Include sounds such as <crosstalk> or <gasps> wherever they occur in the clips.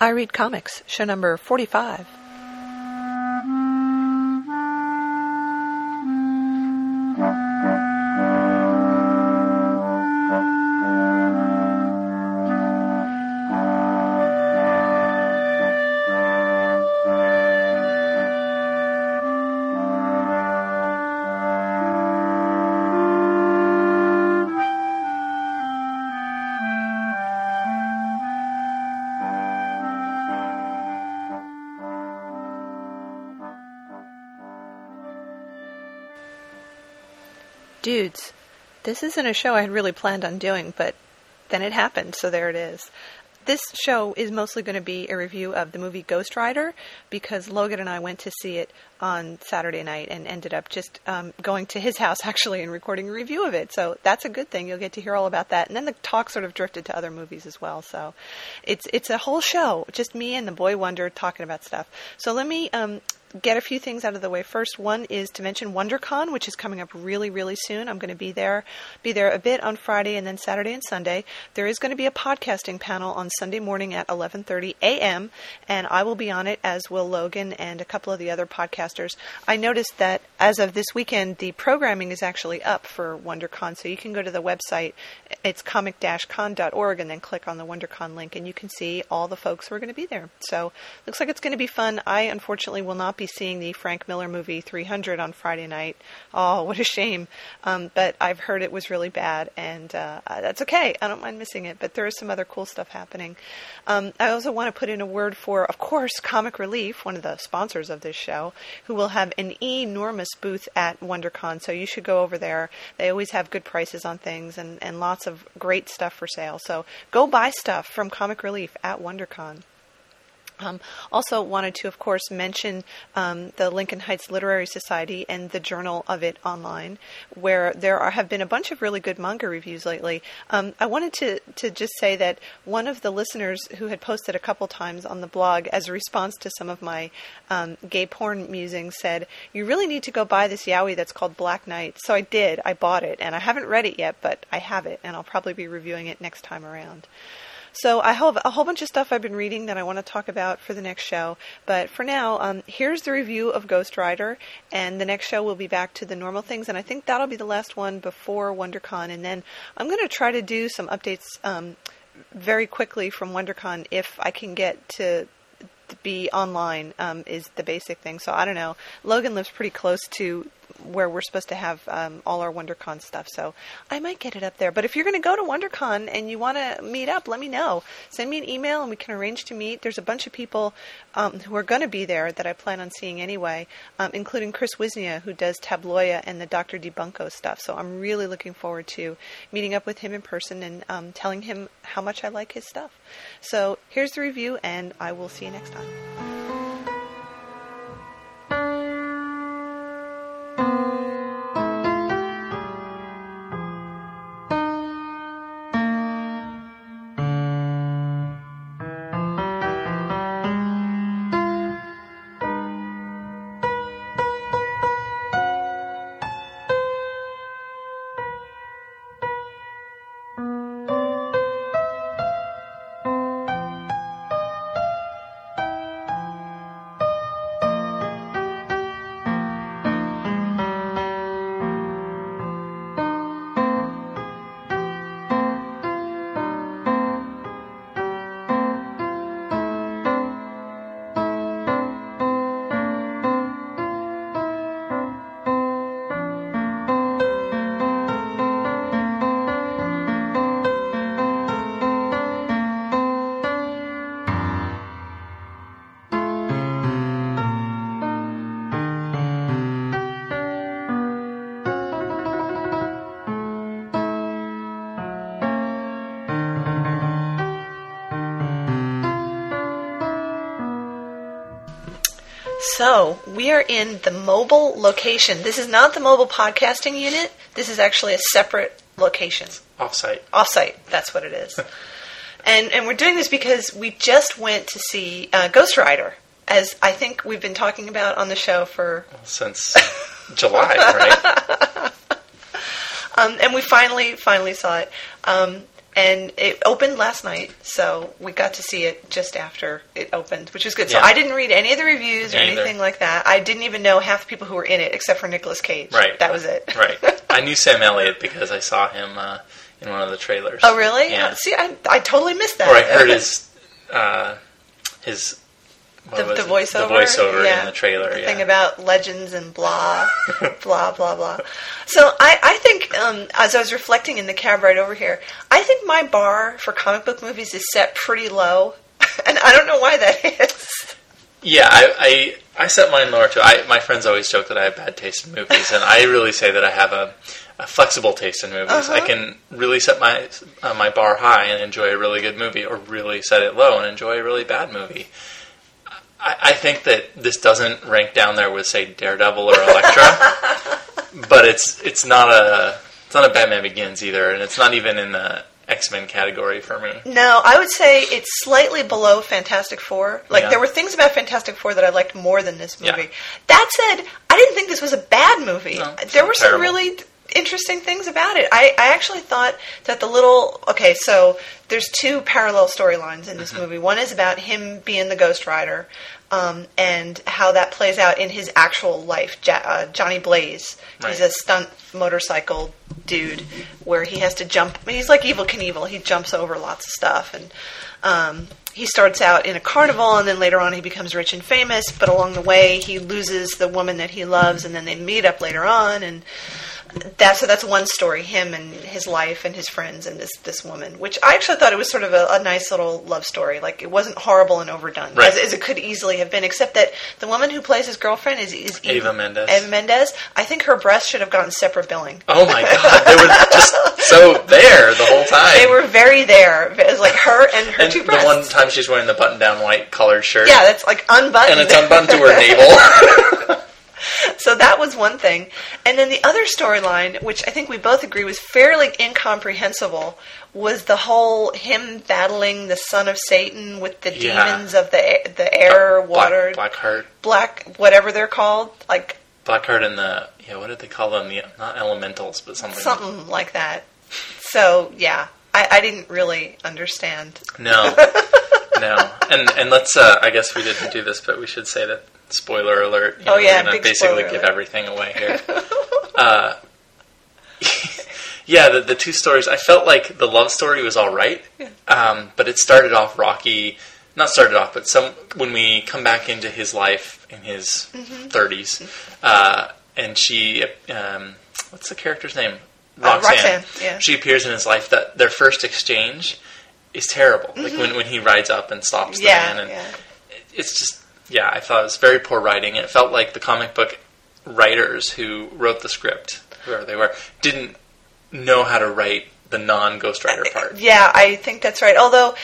I Read Comics, show number 45. Isn't a show I had really planned on doing, but then it happened, so there it is. This show is mostly going to be a review of the movie Ghost Rider because Logan and I went to see it on Saturday night and ended up just um, going to his house <laughs> actually and recording a review of it. So that's a good thing. You'll get to hear all about that. And then the talk sort of drifted to other movies as well. So it's it's a whole show, just me and the boy wonder talking about stuff. So let me um, get a few things out of the way first. One is to mention WonderCon, which is coming up really, really soon. I'm going to be there, be there a bit on Friday and then Saturday and Sunday. There is going to be a podcasting panel on Sunday morning at 11:30 a.m. and I will be on it as will Logan and a couple of the other podcasters. I noticed that as of this weekend, the programming is actually up for WonderCon, so you can go to the website. It's comic-con.org and then click on the WonderCon link, and you can see all the folks who are going to be there. So looks like it's going to be fun. I unfortunately will not be seeing the Frank Miller movie 300 on Friday night. Oh, what a shame. Um, but I've heard it was really bad, and uh, that's okay. I don't mind missing it, but there is some other cool stuff happening. Um, I also want to put in a word for, of course, Comic Relief, one of the sponsors of this show, who will have an enormous booth at WonderCon, so you should go over there. They always have good prices on things and, and lots of great stuff for sale. So go buy stuff from Comic Relief at WonderCon. Um, also, wanted to, of course, mention um, the Lincoln Heights Literary Society and the Journal of it online, where there are, have been a bunch of really good manga reviews lately. Um, I wanted to, to just say that one of the listeners who had posted a couple times on the blog as a response to some of my um, gay porn musings said, You really need to go buy this yaoi that's called Black Knight. So I did. I bought it, and I haven't read it yet, but I have it, and I'll probably be reviewing it next time around. So I have a whole bunch of stuff I've been reading that I want to talk about for the next show. But for now, um, here's the review of Ghost Rider, and the next show will be back to the normal things. And I think that'll be the last one before WonderCon. And then I'm going to try to do some updates um, very quickly from WonderCon if I can get to be online um, is the basic thing. So I don't know. Logan lives pretty close to where we're supposed to have um, all our WonderCon stuff. So I might get it up there. But if you're going to go to WonderCon and you want to meet up, let me know. Send me an email and we can arrange to meet. There's a bunch of people um, who are going to be there that I plan on seeing anyway, um, including Chris Wisnia, who does Tabloia and the Dr. Debunko stuff. So I'm really looking forward to meeting up with him in person and um, telling him how much I like his stuff. So here's the review, and I will see you next time. Are in the mobile location. This is not the mobile podcasting unit. This is actually a separate location. Offsite. Offsite, that's what it is. <laughs> and, and we're doing this because we just went to see uh, Ghost Rider, as I think we've been talking about on the show for. Since <laughs> July, right? <laughs> um, and we finally, finally saw it. Um, and it opened last night, so we got to see it just after it opened, which was good. So I didn't read any of the reviews or anything like that. I didn't even know half the people who were in it except for Nicolas Cage. Right. That was it. Right. <laughs> I knew Sam Elliott because I saw him uh, in one of the trailers. oh, really? Yeah. See, I, I totally missed that. Or I heard his uh, his the, the voiceover, the voiceover yeah. in the trailer. The yeah. thing about legends and blah, <laughs> blah, blah, blah. So I, I think, um, as I was reflecting in the cab right over here, I think my bar for comic book movies is set pretty low, <laughs> and I don't know why that is. Yeah, I, I I set mine lower too. I my friends always joke that I have bad taste in movies, and I really say that I have a, a flexible taste in movies. Uh-huh. I can really set my uh, my bar high and enjoy a really good movie, or really set it low and enjoy a really bad movie. I, I think that this doesn't rank down there with say Daredevil or Elektra, <laughs> but it's it's not a it's not a Batman Begins either, and it's not even in the X Men category for me. No, I would say it's slightly below Fantastic Four. Like Yeah. there were things about Fantastic Four that I liked more than this movie. Yeah. That said, I didn't think this was a bad movie. No, there were some terrible. really interesting things about it. I, I actually thought that the little okay, so there's two parallel storylines in this Mm-hmm. movie. One is about him being the Ghost Rider. Um, and how that plays out in his actual life. Ja- uh, Johnny Blaze, he's a stunt motorcycle dude where he has to jump. He's like Evel Knievel. He jumps over lots of stuff, and um, he starts out in a carnival, and then later on he becomes rich and famous. But along the way, he loses the woman that he loves, and then they meet up later on, and that's so that's one story. Him and his life and his friends and this this woman, which I actually thought it was sort of a, a nice little love story. Like it wasn't horrible and overdone Right. as, as it could easily have been. Except that the woman who plays his girlfriend is, is Ava Mendes. Ava Mendes. I think her breasts should have gotten separate billing. Oh my god, they were just so there the whole time. They were very there. It was like her and her and two the one time she's wearing the button-down white collared shirt. yeah, that's like unbuttoned. and it's unbuttoned to her navel. <laughs> <laughs> <laughs> so that was one thing. And then the other storyline, which I think we both agree was fairly incomprehensible, was the whole him battling the son of Satan with the Yeah. demons of the the air, water, Black, Blackheart, black, whatever they're called, like Blackheart, and the yeah, what did they call them? The not elementals, but something. something like that. So yeah, I, I didn't really understand. No, <laughs> no, and and let's. Uh, I guess we didn't do this, but we should say that spoiler alert. You Oh, yeah, we're gonna basically give alert. everything away here. <laughs> uh, yeah, the the two stories. I felt like the love story was all right, um, but it started off rocky. Not started off, but some when we come back into his life in his Mm-hmm. 30s, uh, and she, um, what's the character's name? Uh, Roxanne, yeah. She appears in his life. That their first exchange is terrible. Like Mm-hmm. when when he rides up and stops the Yeah, man, and yeah. it's just yeah. I thought it was very poor writing. It felt like the comic book writers who wrote the script, whoever they were, didn't know how to write the non Ghost Rider part. <laughs> Yeah, I think that's right. Although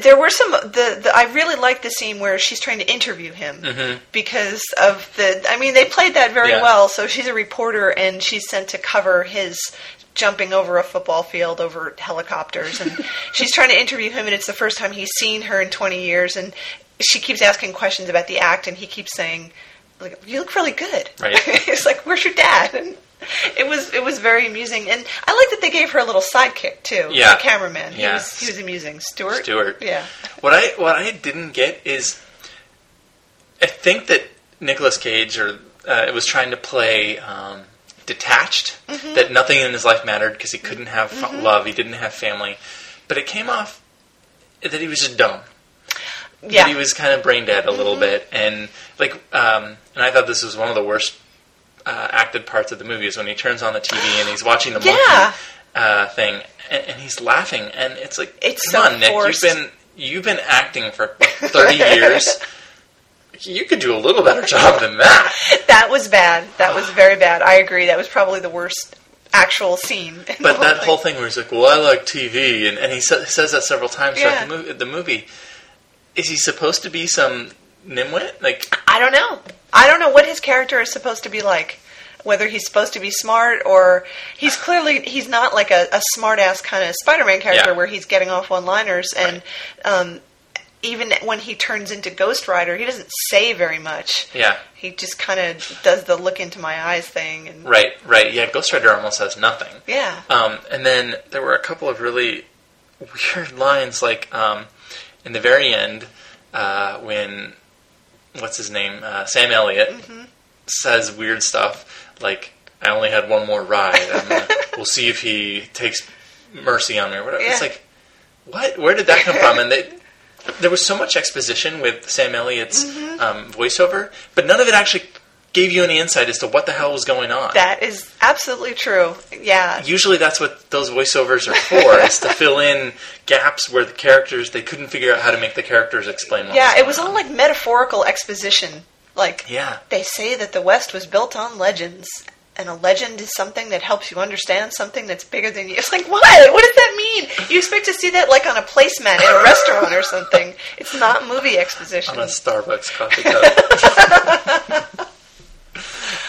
there were some, the, the I really liked the scene where she's trying to interview him because of the. I mean, they played that very Mm-hmm. Yeah. well. So she's a reporter and she's sent to cover his jumping over a football field over helicopters and <laughs> she's trying to interview him and it's the first time he's seen her in 20 years and she keeps asking questions about the act and he keeps saying like you look really good Right. <laughs> it's like where's your dad and it was it was very amusing and i like that they gave her a little sidekick too Yeah. the cameraman he Yeah. was he was amusing stuart Stewart. yeah What I what I didn't get is, I think that Nicolas Cage or uh, was trying to play um, detached, Mm-hmm. that nothing in his life mattered because he couldn't have fa- love, he didn't have family, but it came off that he was just dumb. Yeah Mm-hmm. he was kind of brain dead a little bit, and like, um, and I thought this was one of the worst uh, acted parts of the movie is when he turns on the TV and he's watching the monkey Yeah. uh, thing, and, and he's laughing, and it's like, It's come so on, Nick, forced. you've been you've been acting for thirty <laughs> years. You could do a little better job than that. that was bad that was <sighs> very bad i agree that was probably the worst actual scene But that thing. whole thing where he's like, "Well, I like TV," and, and he sa- says that several times Yeah. throughout the movie, the movie. Is he supposed to be some nimwit? Like, I don't know. I don't know what his character is supposed to be like. Whether he's supposed to be smart or he's clearly he's not like a, a smart ass kind of Spider-Man character Yeah. where he's getting off one-liners and um, even when he turns into Ghost Rider, he doesn't say very much. yeah, He just kind of does the look into my eyes thing and right, right, yeah. Ghost Rider almost has nothing. yeah. Um, and then there were a couple of really <laughs> weird lines like um, in the very end uh, when what's his name uh, Sam Elliott Mm-hmm. says weird stuff like I only had one more ride. I'm gonna, <laughs> we'll see if he takes mercy on me or whatever. It's like what? Where did that come from? And they, <laughs> there was so much exposition with Sam Elliott's Mm-hmm. um, voiceover, but none of it actually gave you any insight as to what the hell was going on. That is absolutely true. Yeah. Usually, that's what those voiceovers are for: is to fill in gaps where the characters they couldn't figure out how to make the characters explain. What Yeah, was it was going all like metaphorical exposition. Like, yeah, they say that the West was built on legends, and a legend is something that helps you understand something that's bigger than you. <laughs> It's like, what? What does that mean? You expect to see that like on a placemat in a restaurant or something. It's not movie <laughs> exposition. on a Starbucks coffee cup. <laughs>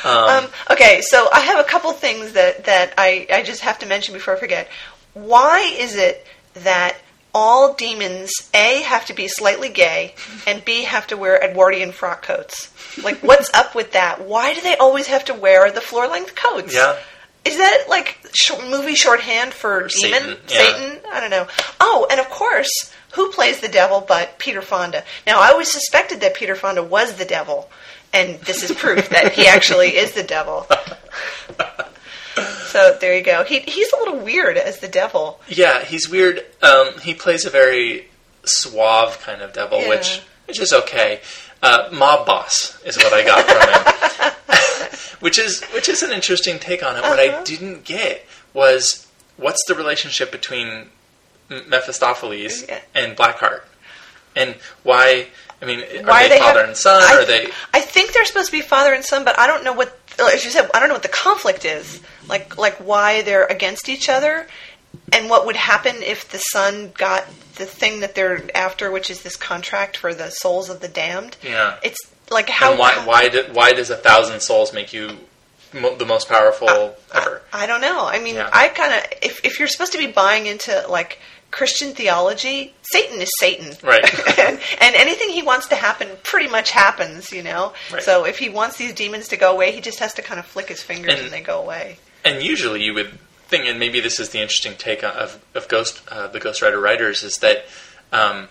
Um, okay, so I have a couple things that, that I, I just have to mention before I forget. Why is it that all demons, A, have to be slightly gay, and B, have to wear Edwardian frock coats? Like, what's up with that? Why do they always have to wear the floor length coats? yeah, Is that like sh- movie shorthand for, For demon? Satan, yeah. Satan? I don't know. Oh, and of course, who plays the devil but Peter Fonda? Now, I always suspected that Peter Fonda was the devil, and this is proof that he actually is the devil. So there you go. He he's a little weird as the devil. yeah, he's weird. Um, he plays a very suave kind of devil, Yeah. which which is okay. Uh, mob boss is what I got from him, <laughs> which is which is an interesting take on it. What Uh-huh. I didn't get was what's the relationship between Mephistopheles Yeah. and Blackheart, and why? I mean, are Why they, they father have- and son? I, are they? I think they're supposed to be father and son, but I don't know what. As you said, I don't know what the conflict is. Like like why they're against each other, and what would happen if the son got the thing that they're after, which is this contract for the souls of the damned. Yeah. It's like how and why? Why, do, why does a thousand souls make you mo- the most powerful ever? I don't know. I mean, Yeah. I kind of if if you're supposed to be buying into like Christian theology, Satan is Satan, Right. <laughs> and, and anything he wants to happen pretty much happens, you know. Right. So if he wants these demons to go away, he just has to kind of flick his fingers and, And- they go away. And usually, you would think, and maybe this is the interesting take of of Ghost uh, the Ghost Rider writers, is that um,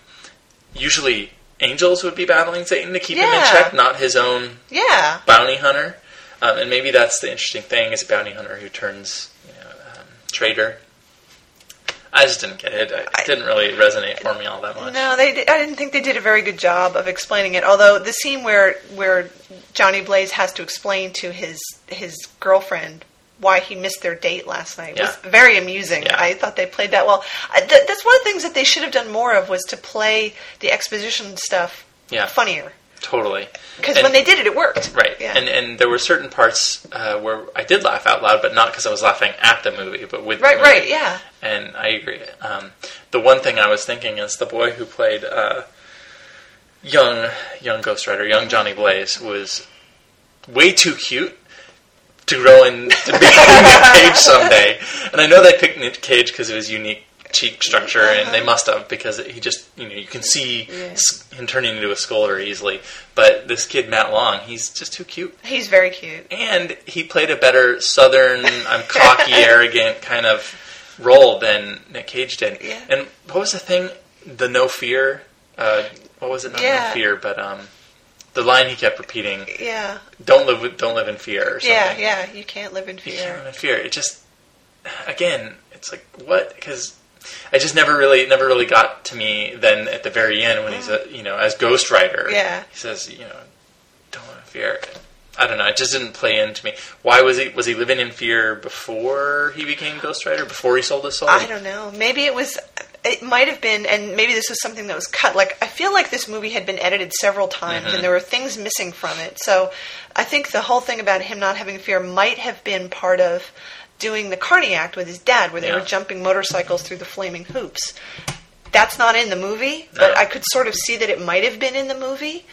usually angels would be battling Satan to keep him in check, not his own Yeah, bounty hunter. Um, and maybe that's the interesting thing: is a bounty hunter who turns you know, um, traitor. I just didn't get it. It I- didn't really resonate for me all that much. no, they. I didn't think they did a very good job of explaining it. Although the scene where where Johnny Blaze has to explain to his his girlfriend why he missed their date last night was very amusing. Yeah. I thought they played that well. I, th- that's one of the things that they should have done more of was to play the exposition stuff Yeah. funnier. Totally. Because when they did it, it worked. Right, Yeah. and and there were certain parts uh, where I did laugh out loud, but not because I was laughing at the movie, but with right, the movie. right, yeah. And I agree. Um, the one thing I was thinking is the boy who played uh, young young Ghost Rider, young Johnny Blaze, was way too cute to grow into being <laughs> Nick Cage someday. And I know they picked Nick Cage because of his unique cheek structure, and they must have because he just you know you can see. Yeah. him turning into a skull very easily. But this kid Matt Long, he's just too cute. He's very cute. And he played a better southern, I'm cocky, <laughs> arrogant kind of role than Nick Cage did. Yeah. And what was the thing? The no fear. Uh, what was it? Not Yeah. no fear, but um, the line he kept repeating: Yeah, "Don't live, with, don't live in fear." Or something. yeah, yeah. You can't live in You can't fear. live in fear. It just, again, it's like what? Because I just never really, never really got to me. Then at the very end, when he's a, you know, as Ghost Rider, Yeah. he says, you know, don't live in fear. I don't know. It just didn't play into me. Why was he? Was he living in fear before he became Ghost Rider? Before he sold his soul? I don't know. Maybe it was. It might have been, and maybe this was something that was cut. Like I feel like this movie had been edited several times, Mm-hmm. and there were things missing from it. So I think the whole thing about him not having fear might have been part of doing the Carney Act with his dad, where they Yeah. were jumping motorcycles through the flaming hoops. That's not in the movie, but I could sort of see that it might have been in the movie.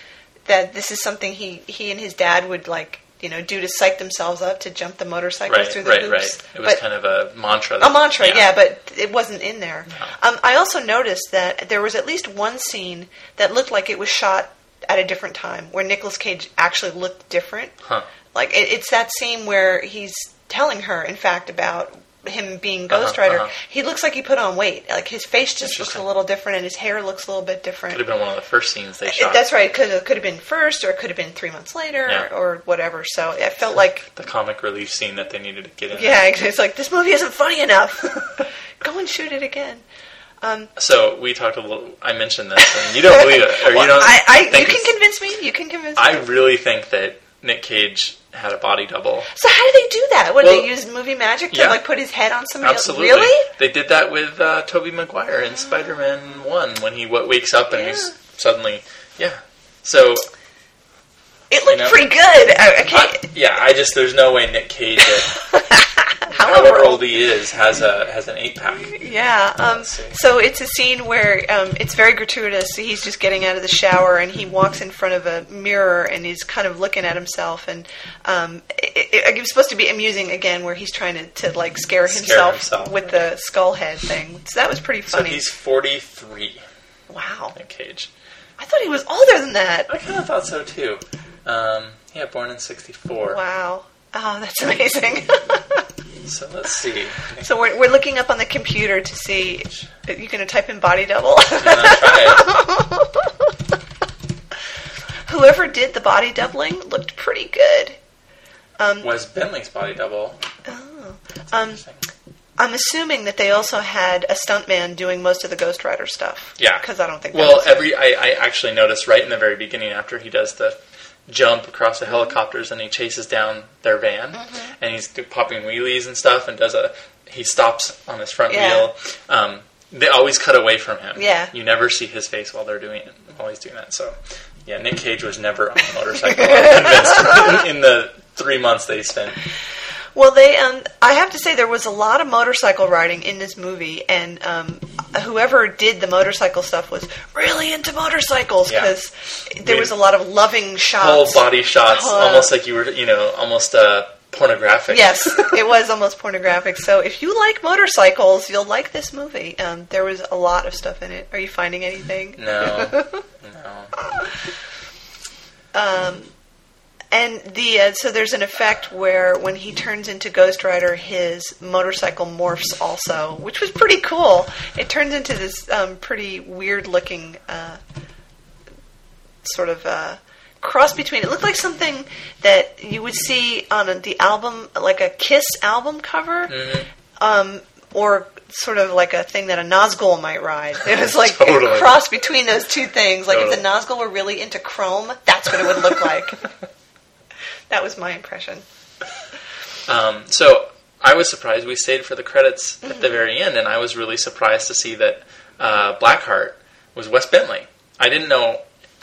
That this is something he he and his dad would like. You know, do to psych themselves up to jump the motorcycles Right, through the right, hoops. right. It was But- kind of a mantra. a mantra, yeah. but it wasn't in there. Um, I also noticed that there was at least one scene that looked like it was shot at a different time, where Nicolas Cage actually looked different. Huh. Like it, it's that scene where he's telling her, in fact, about him being uh-huh, Ghost Rider, uh-huh. he looks like he put on weight. Like his face just looks a little different, and his hair looks a little bit different. Could have been one of the first scenes they uh, shot. That's right. Could it could have been first, or it could have been three months later, Yeah. or whatever. So it felt like, the comic relief scene that they needed to get in. yeah, it's like this movie isn't funny enough. <laughs> Go and shoot it again. Um, so we talked a little. I mentioned this, and you don't believe it, or <laughs> Well, you don't. I, I, you can convince me. You can convince me. I really think that Nick Cage had a body double. So how do they do that? What Well, they use movie magic to yeah. like put his head on somebody? else? Absolutely. Really? They did that with uh, Tobey Maguire in Spider-Man One when he w- wakes up and he's suddenly, yeah. So It looked know? pretty good. I, I yeah, I just there's no way Nick Cage, <laughs> at <laughs> however old he is, has a has an eight pack. Yeah. Um, so it's a scene where um, it's very gratuitous. He's just getting out of the shower and he walks in front of a mirror and he's kind of looking at himself. And um, it, it, it was supposed to be amusing again, where he's trying to, to like scare, Scare himself, himself. with the skull head thing. So that was pretty funny. So he's 43, wow. Nick Cage. I thought he was older than that. I kind of thought so too. Um, yeah, born in '64. Wow. Oh, that's amazing. <laughs> <laughs> So let's <laughs> see. so we're, we're looking up on the computer to see. Are you going to type in body double? I'm try it. Whoever did the body doubling looked pretty good. Um, Was Bentley's body double? oh. um, I'm assuming that they also had a stuntman doing most of the Ghost Rider stuff. Yeah. because I don't think. Well, that every I, I actually noticed right in the very beginning after he does the jump across the helicopters and he chases down their van Mm-hmm. and he's popping wheelies and stuff and does a he stops on his front Yeah. wheel. Um, they always cut away from him. Yeah. you never see his face while they're doing it while he's doing that. So, yeah, Nick Cage was never on a motorcycle. <laughs> In the three months they spent. Well, they. Um, I have to say there was a lot of motorcycle riding in this movie, and um, whoever did the motorcycle stuff was really into motorcycles Yeah. because there was a lot of loving shots, Whole body shots, Uh, almost like you were, you know, almost uh, pornographic. Yes, <laughs> it was almost pornographic. So if you like motorcycles, you'll like this movie. Um, there was a lot of stuff in it. Are you finding anything? No, <laughs> no. Um, and the uh, so there's an effect where when he turns into Ghost Rider, his motorcycle morphs also, which was pretty cool. It turns into this um, pretty weird looking uh, sort of. Uh, Cross between it looked like something that you would see on a, the album, like a Kiss album cover, Mhm. um, or sort of like a thing that a Nazgul might ride. It was like <laughs> Totally. a cross between those two things. Like if the Totally. Nazgul were really into chrome, that's what it would look like. <laughs> that was my impression. Um, so I was surprised. We stayed for the credits at Mm-hmm. the very end, and I was really surprised to see that uh, Blackheart was Wes Bentley. I didn't know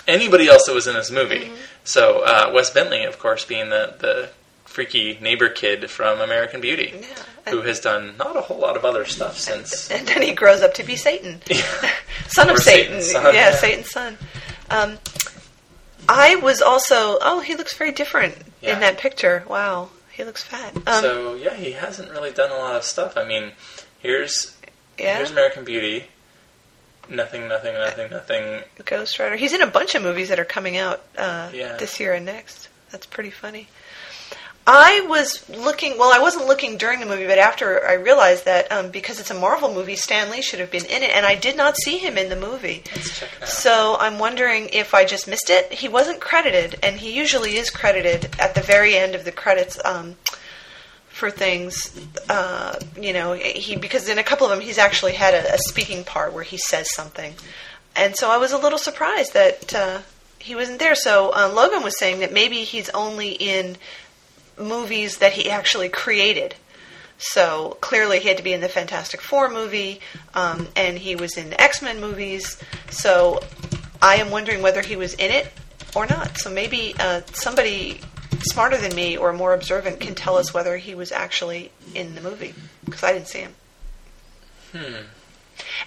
anybody else that was in this movie. Mm-hmm. So uh, Wes Bentley, of course, being the the freaky neighbor kid from American Beauty, Yeah. who has done not a whole lot of other stuff since. And then he grows up to be Satan, <laughs> <laughs> son of Satan. Satan's son, yeah, yeah. Satan's son. Um, I was also. Oh, he looks very different Yeah. in that picture. Wow, he looks fat. Um, so yeah, he hasn't really done a lot of stuff. I mean, here's yeah, here's American Beauty. Nothing, nothing, nothing, nothing. Ghost Rider. He's in a bunch of movies that are coming out uh, Yeah. this year and next. That's pretty funny. I was looking. Well, I wasn't looking during the movie, but after I realized that um, because it's a Marvel movie, Stan Lee should have been in it, and I did not see him in the movie. Let's check it out. So I'm wondering if I just missed it. He wasn't credited, and he usually is credited at the very end of the credits um, for things. Uh, you know, he because in a couple of them he's actually had a, a speaking part where he says something, and so I was a little surprised that uh, he wasn't there. So uh, Logan was saying that maybe he's only in movies that he actually created. So clearly, he had to be in the Fantastic Four movie, um, and he was in the X Men movies. So I am wondering whether he was in it or not. So maybe uh, somebody smarter than me or more observant can tell us whether he was actually in the movie because I didn't see him. Hmm.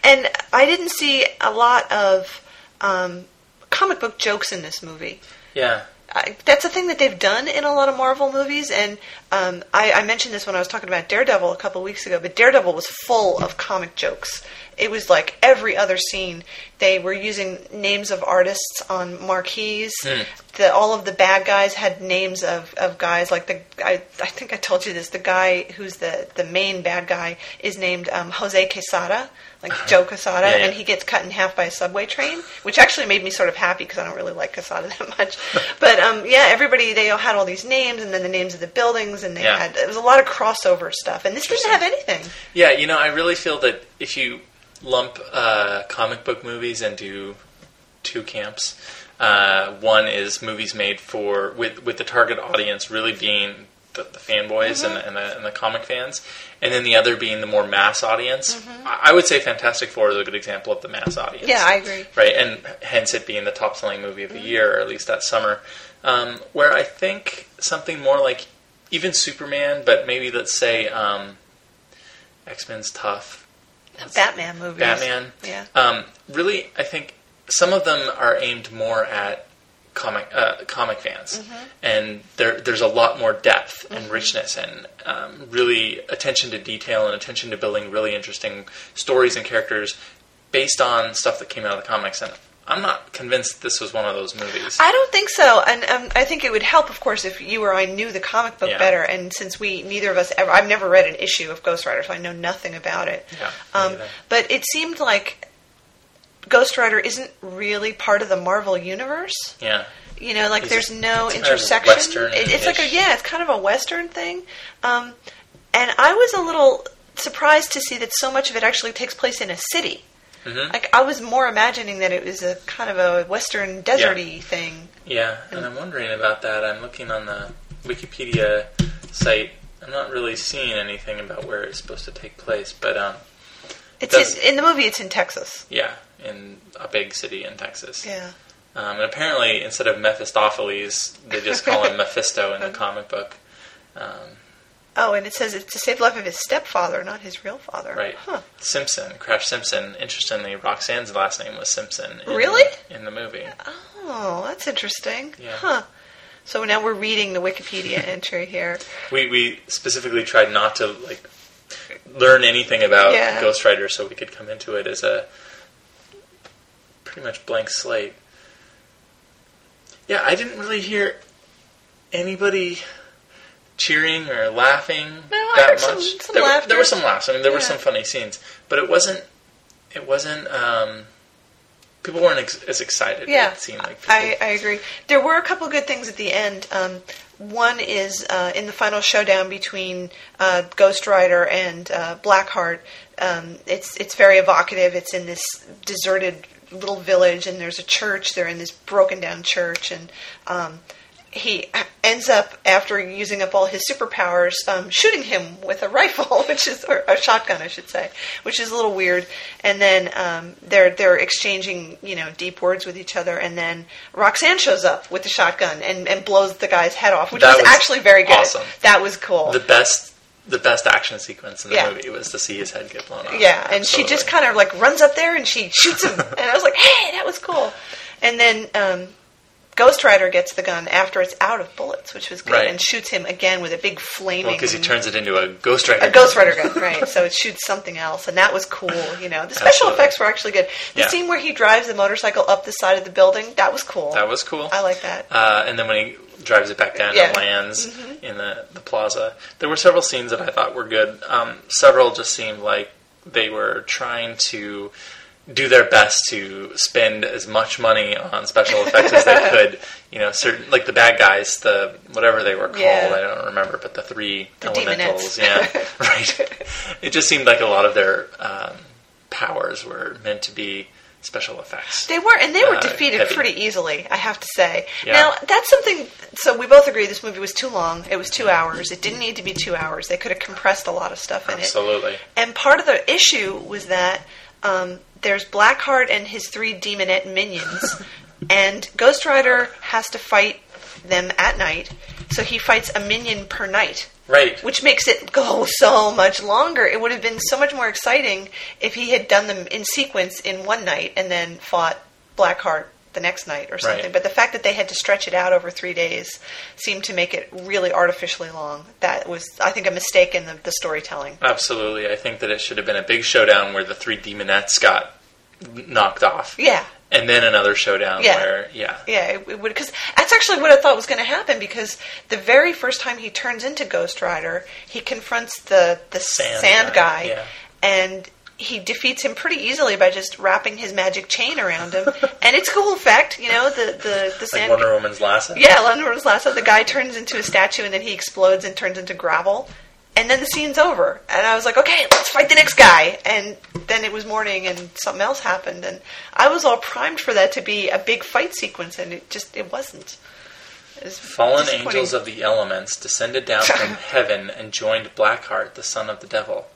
And I didn't see a lot of um, comic book jokes in this movie. Yeah. I, that's a thing that they've done in a lot of Marvel movies, and um, I, I mentioned this when I was talking about Daredevil a couple weeks ago. But Daredevil was full of comic jokes. It was like every other scene, they were using names of artists on marquees. Hmm. The, all of the bad guys had names of, of guys like the I, I think I told you this. The guy who's the, the main bad guy is named um, Jose Quesada, like Joe Quesada, Yeah, yeah. and he gets cut in half by a subway train, which actually made me sort of happy because I don't really like Quesada <laughs> that much. but um, yeah, everybody they all had all these names and then the names of the buildings, and they Yeah. had it was a lot of crossover stuff, and this didn't have anything. Yeah, you know, I really feel that if you lump uh, comic book movies into two camps, uh, one is movies made for with with the target audience really being the, the fanboys and, the, and, the, and the comic fans, and then the other being the more mass audience. I, I would say Fantastic Four is a good example of the mass audience. Yeah, I agree. right? And hence it being the top selling movie of the year, or at least that summer. Um, where I think something more like even Superman, but maybe let's say um, X Men's tough. Batman movies. Batman. Yeah. Um, really, I think some of them are aimed more at comic uh, comic fans, Mm-hmm. and there there's a lot more depth and richness and um, really attention to detail and attention to building really interesting stories and characters based on stuff that came out of the comics. And I'm not convinced this was one of those movies. I don't think so, and um, I think it would help, of course, if you or I knew the comic book Yeah. better. And since we neither of us ever, I've never read an issue of Ghost Rider, so I know nothing about it. Yeah, um, but it seemed like Ghost Rider isn't really part of the Marvel universe. yeah. You know, like there's no kind of intersection. Western-ish. It, it's like a yeah, it's kind of a Western thing. Um, and I was a little surprised to see that so much of it actually takes place in a city. Mhm. Like I was more imagining that it was a kind of a Western deserty thing. Yeah, and I'm wondering about that. I'm looking on the Wikipedia site. I'm not really seeing anything about where it's supposed to take place, but um, It's in, in the movie. It's in Texas. yeah, in a big city in Texas. Yeah. Um, and apparently, instead of Mephistopheles, they just call him <laughs> Mephisto in the comic book. Um, Oh, and it says it's to save the life of his stepfather, not his real father. right. Huh. Simpson, Crash Simpson. Interestingly, Roxanne's last name was Simpson. In, Really? In the movie. Oh, that's interesting. Yeah. Huh. So now we're reading the Wikipedia <laughs> entry here. We we specifically tried not to like learn anything about Yeah. Ghost Rider, so we could come into it as a pretty much blank slate. Yeah, I didn't really hear anybody cheering or laughing I that heard some- much. some there, were- there were some laughs. I mean, there were some funny scenes, but it wasn't. It wasn't. Um, people weren't ex- as excited. Yeah, it seemed like people, I, I agree. There were a couple good things at the end. Um, one is uh, in the final showdown between uh, Ghost Rider and uh, Blackheart. Um, it's it's very evocative. It's in this deserted little village, and there's a church. They're in this broken down church, and um, he ends up after using up all his superpowers, um, shooting him with a rifle, <laughs> which is or a shotgun, I should say, which is a little weird. And then um, they're they're exchanging you know deep words with each other, and then Roxanne shows up with the shotgun and, and blows the guy's head off, which That was, was actually very good. awesome. That was cool. the best. The best action sequence in the Yeah. movie was to see his head get blown off. Yeah, and she just kind of like runs up there and she shoots him, <laughs> and I was like, "Hey, that was cool." And then um, Ghost Rider gets the gun after it's out of bullets, which was good, Right. and shoots him again with a big flaming. because he turns it into a Ghost Rider. a Ghost Rider gun, right? So it shoots something else, and that was cool. You know, the special Absolutely. effects were actually good. The Yeah. scene where he drives the motorcycle up the side of the building, that was cool. That was cool. I like that. Uh, and then when he drives it back down Yeah. Mm-hmm. and lands in the, the plaza, there were several scenes that I thought were good. Um, several just seemed like they were trying to do their best to spend as much money on special effects as they <laughs> could. You know, certain like the bad guys, the whatever they were called, Yeah. I don't remember, but the three The elementals, demonettes. yeah, <laughs> right. <laughs> It just seemed like a lot of their um, powers were meant to be special effects. They were, and they were Uh, defeated heavy. pretty easily, I have to say. Yeah. Now, that's something. So we both agree this movie was too long. It was two hours. It didn't need to be two hours. They could have compressed a lot of stuff in it. Absolutely. And part of the issue was that um, there's Blackheart and his three demonette minions, <laughs> and Ghost Rider has to fight them at night. So he fights a minion per night, Right. which makes it go so much longer. It would have been so much more exciting if he had done them in sequence in one night and then fought Blackheart the next night or something. Right. But the fact that they had to stretch it out over three days seemed to make it really artificially long. That was, I think, a mistake in the, the storytelling. Absolutely. I think that it should have been a big showdown where the three demonettes got knocked off. Yeah. And then another showdown Yeah. where, yeah. Yeah, it, it would because that's actually what I thought was going to happen. Because the very first time he turns into Ghost Rider, he confronts the the Sand sand, guy, guy, yeah. and he defeats him pretty easily by just wrapping his magic chain around him. <laughs> and it's a cool effect, you know. The the the Like sand. Wonder Woman's lasso. yeah, Leonard's lasso. The guy turns into a statue, and then he explodes and turns into gravel. And then the scene's over, and I was like, "Okay, let's fight the next guy." And then it was morning, and something else happened, and I was all primed for that to be a big fight sequence, and it just it wasn't. It was Fallen angels of the elements descended down from <laughs> heaven and joined Blackheart, the son of the devil.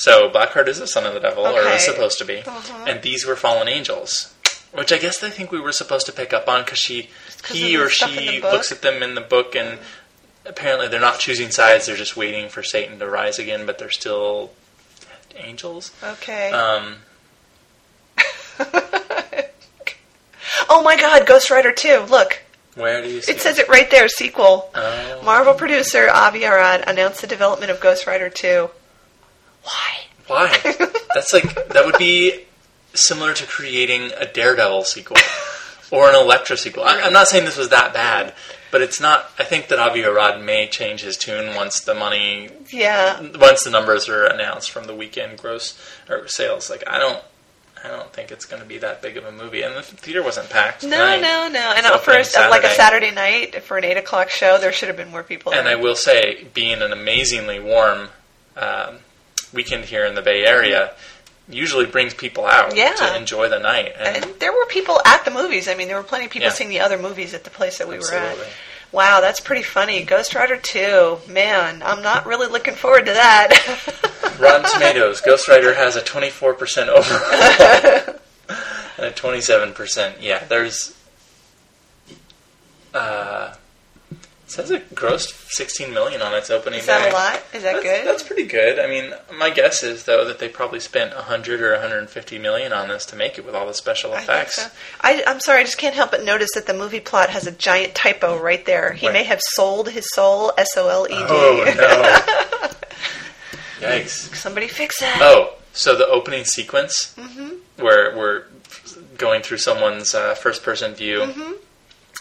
So Blackheart is the son of the devil, or is supposed to be, Uh-huh. and these were fallen angels, which I guess they think we were supposed to pick up on because she, 'cause he or she looks at them in the book, and apparently they're not choosing sides; they're just waiting for Satan to rise again, but they're still angels. Okay. Um, <laughs> oh my God, Ghost Rider two. Look, where do you see it says it right there. Sequel. Oh. Marvel producer Avi Arad announced the development of Ghost Rider two. Why? Why? That's like that would be similar to creating a Daredevil sequel or an Elektra sequel. I, I'm not saying this was that bad, but it's not. I think that Avi Arad may change his tune once the money, Yeah. once the numbers are announced from the weekend gross or sales. Like I don't, I don't think it's going to be that big of a movie. And the theater wasn't packed. No, tonight. no, no. And for a, like a Saturday. Saturday night for an eight o'clock show, there should have been more people. And there. I will say, being an amazingly warm um, weekend here in the Bay Area, usually brings people out Yeah. to enjoy the night. And, And there were people at the movies. I mean, there were plenty of people Yeah. seeing the other movies at the place that we were at. Wow, that's pretty funny. Ghost Rider 2. Man, I'm not really looking forward to that. <laughs> Rotten Tomatoes, Ghost Rider has a 24% overall <laughs> and a 27%. Yeah, there's. Uh, says it grossed 16 million on its opening Is that day. a lot? Is that that's, good? That's pretty good. I mean, my guess is though that they probably spent 100 or 150 million on this to make it with all the special I think effects. so. I, I'm sorry, I just can't help but notice that the movie plot has a giant typo right there. He may have sold his soul, S O L E D. Oh no! <laughs> Yikes! Somebody fix it. Oh, so the opening sequence Mm-hmm. where we're going through someone's uh, first-person view, Mm-hmm.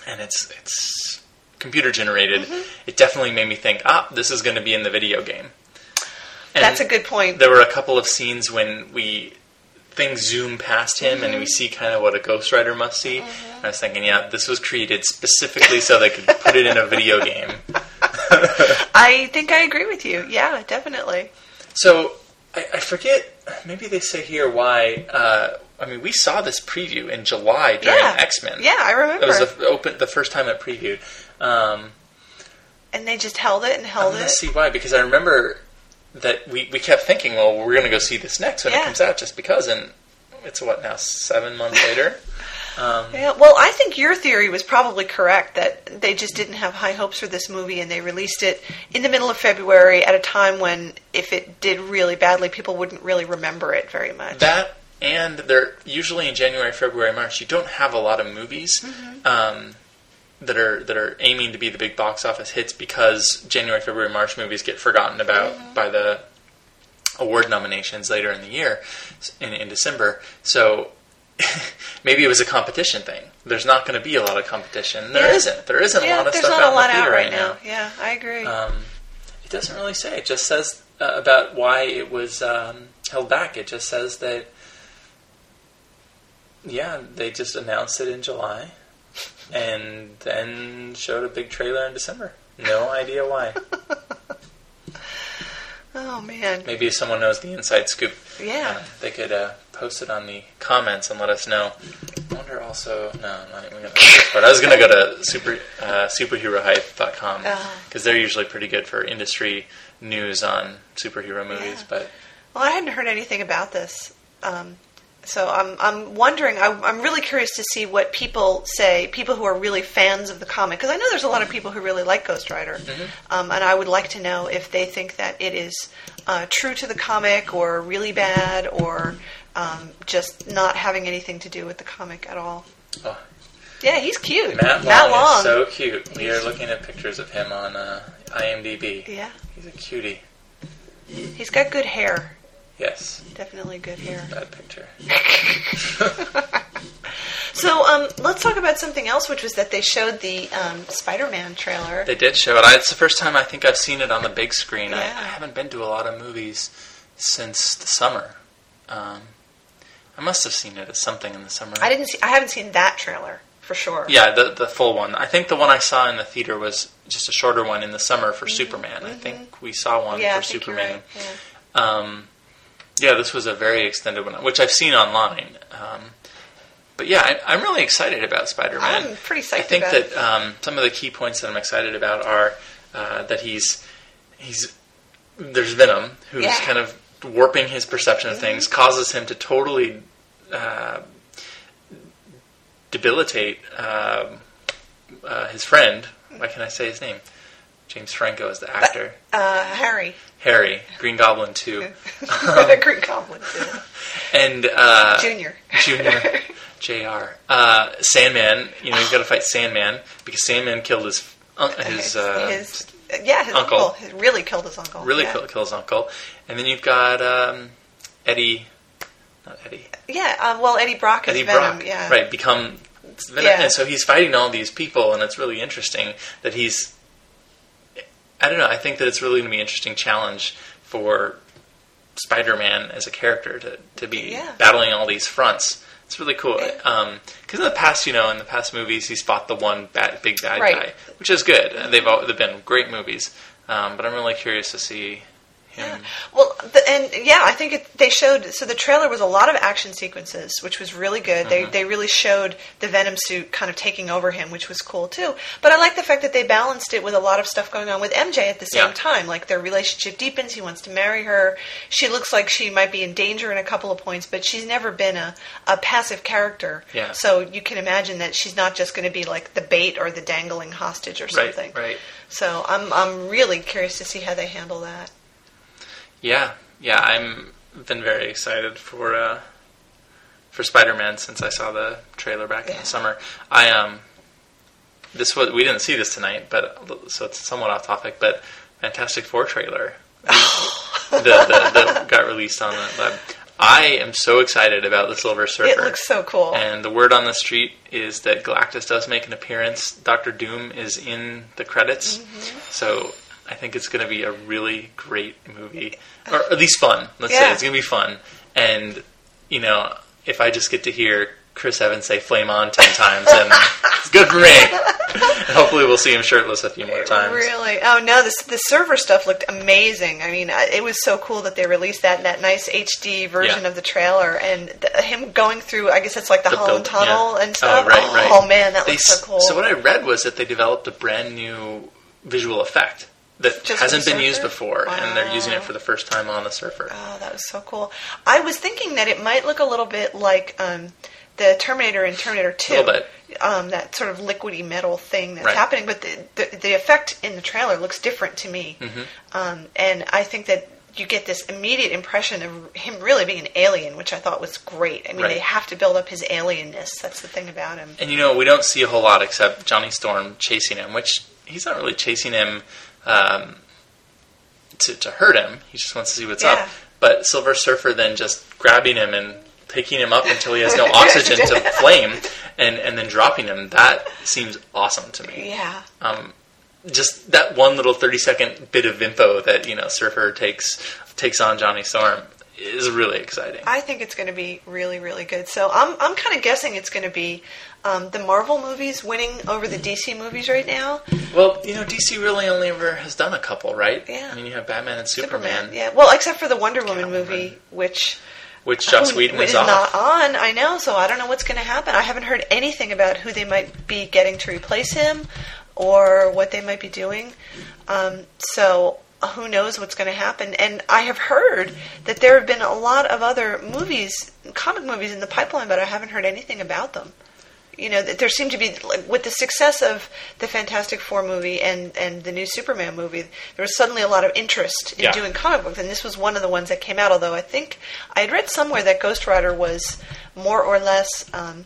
and it's it's computer generated. Mm-hmm. It definitely made me think, ah, this is going to be in the video game. And That's a good point. There were a couple of scenes when we things zoom past him, and we see kind of what a Ghost Rider must see. I was thinking, yeah, this was created specifically so they could put it in a video game. <laughs> I think I agree with you. Yeah, definitely. So I, I forget. Maybe they say here why. Uh, I mean, we saw this preview in July during Yeah. X Men. Yeah, I remember. it was the open the first time it previewed. Um, and they just held it and held it. see why because I remember that we, we kept thinking, well, we're going to go see this next when it comes out, just because. And it's what now, seven months <laughs> later. Um, Yeah, well, I think your theory was probably correct that they just didn't have high hopes for this movie and they released it in the middle of February at a time when, if it did really badly, people wouldn't really remember it very much. That and they're usually in January, February, March. You don't have a lot of movies Mm-hmm. um, that are that are aiming to be the big box office hits because January, February, March movies get forgotten about Mm-hmm. by the award nominations later in the year in, in December. So <laughs> maybe it was a competition thing. There's not going to be a lot of competition. There Yeah. not There isn't a yeah, lot of stuff not out a lot in the theater right right now. Yeah, I agree. um, it doesn't really say. It just says uh, about why it was um, held back. It just says that, yeah, they just announced it in July and then showed a big trailer in December. No idea why. <laughs> oh, man. Maybe if someone knows the inside scoop, Yeah. uh, they could uh, post it on the comments and let us know. I wonder also, no, I'm not even this part. I was going to go to super, uh, superherohype.com Uh-huh. because they're usually pretty good for industry news on superhero movies, Yeah. but Well, I hadn't heard anything about this. Um, so I'm, I'm wondering, I, I'm really curious to see what people say, people who are really fans of the comic, because I know there's a lot of people who really like Ghost Rider. Um, and I would like to know if they think that it is uh, true to the comic or really bad or um, just not having anything to do with the comic at all. Oh. Yeah, he's cute. Matt Long, Long. is so cute. We are looking at pictures of him on uh, IMDb. yeah, He's a cutie. he's got good hair. Yes, Definitely good hair. bad picture. <laughs> <laughs> So um, let's talk about something else, which was that they showed the um, Spider-Man trailer. They did show it. I, it's the first time I think I've seen it on the big screen. I, I haven't been to a lot of movies since the summer. Um, I must have seen it as something in the summer. I didn't see. I haven't seen that trailer for sure. Yeah, the the full one. I think the one I saw in the theater was just a shorter one in the summer for Superman. I think we saw one Mm-hmm. Yeah, for Superman. right. Yeah. Um, yeah, this was a very extended one, which I've seen online. Um, but yeah, I, I'm really excited about Spider-Man. I'm pretty psyched I think that um, some of the key points that I'm excited about are uh, that he's he's there's Venom who's Yeah. Mm-hmm. kind of warping his perception of things, causes him to totally uh, debilitate um uh, his friend. Why can I say his name? James Franco is the actor. Uh, Harry, Harry, Green Goblin 2. <laughs> Green Goblin, too. <laughs> and uh, Junior. Junior, <laughs> Jr. Uh, Sandman. You know, he's got to fight Sandman because Sandman killed his un- his, uh, his yeah, his uncle. uncle. He really killed his uncle. really yeah. kill, kill his uncle. And then you've got um, Eddie, not Eddie, Yeah, um, well, Eddie Brock Eddie Venom. Brock, Yeah, right? Become Venom, Yeah. and so he's fighting all these people, and it's really interesting that he's. I don't know. I think that it's really going to be an interesting challenge for Spider-Man as a character to, to be Yeah. battling all these fronts. It's really cool. Because in the past, you know, in the past movies, he's fought the one bad, big bad Right. guy, which is good. And they've all, they've been great movies. Um, but I'm really curious to see. Yeah. <gasps> Well, the, and yeah, I think it, they showed. So the trailer was a lot of action sequences, which was really good. They Mm-hmm. they really showed the Venom suit kind of taking over him, which was cool too. But I like the fact that they balanced it with a lot of stuff going on with MJ at the same Yeah. time. Like their relationship deepens. He wants to marry her. She looks like she might be in danger in a couple of points, but she's never been a, a passive character. Yeah. So you can imagine that she's not just going to be like the bait or the dangling hostage or something. Right, right. So I'm I'm really curious to see how they handle that. Yeah, yeah, I'm been very excited for uh, for Spider-Man since I saw the trailer back in the summer. I um, this was we didn't see this tonight, but so it's somewhat off topic. But Fantastic Four trailer, <laughs> the, the, the got released on the. the I am so excited about the Silver Surfer. It looks so cool. And the word on the street is that Galactus does make an appearance. Doctor Doom is in the credits. Mm-hmm. So I think it's going to be a really great movie. Or at least fun. Let's say it's going to be fun. And, you know, if I just get to hear Chris Evans say flame on 10 times, then it's good for me. and <laughs> hopefully we'll see him shirtless a few more times. Really? Oh no, this the Surfer stuff looked amazing. I mean, uh, it was so cool that they released that that nice HD version Yeah. of the trailer and th- him going through. I guess it's like the, The Holland build- Tunnel yeah. and oh, stuff. Oh, right, right. Oh man, that They looks so cool. So what I read was that they developed a brand new visual effect that Just hasn't been used before, and they're using it for the first time on the Surfer. Oh, that was so cool. I was thinking that it might look a little bit like um, the Terminator in Terminator Two. Little bit. Um, that sort of liquidy metal thing that's Right. happening, but the, the the effect in the trailer looks different to me. Mm-hmm. Um, and I think that you get this immediate impression of him really being an alien, which I thought was great. I mean, Right. they have to build up his alienness. That's the thing about him. And you know, we don't see a whole lot except Johnny Storm chasing him, which he's not really chasing him um, to, to hurt him. He just wants to see what's Yeah. up. But Silver Surfer then just grabbing him and picking him up until he has no <laughs> oxygen to flame, and, and then dropping him. That seems awesome to me. Yeah. Um, just that one little thirty second bit of info that you know Surfer takes takes on Johnny Storm is really exciting. I think it's going to be really, really good. So I'm, I'm kind of guessing it's going to be um, the Marvel movies winning over the DC movies right now. Well, you know, DC really only ever has done a couple, right? Yeah. I mean, you have Batman and Superman, Yeah. Well, except for the Wonder Woman Catwoman. movie, which which Joss Whedon is is off. not on. I know, so I don't know what's going to happen. I haven't heard anything about who they might be getting to replace him or what they might be doing. Um, so who knows what's going to happen? And I have heard that there have been a lot of other movies, comic movies in the pipeline, but I haven't heard anything about them. You know, that there seemed to be like, with the success of the Fantastic Four movie and and the new Superman movie, there was suddenly a lot of interest in Yeah. doing comic books, and this was one of the ones that came out. Although I think I had read somewhere that Ghost Rider was more or less um,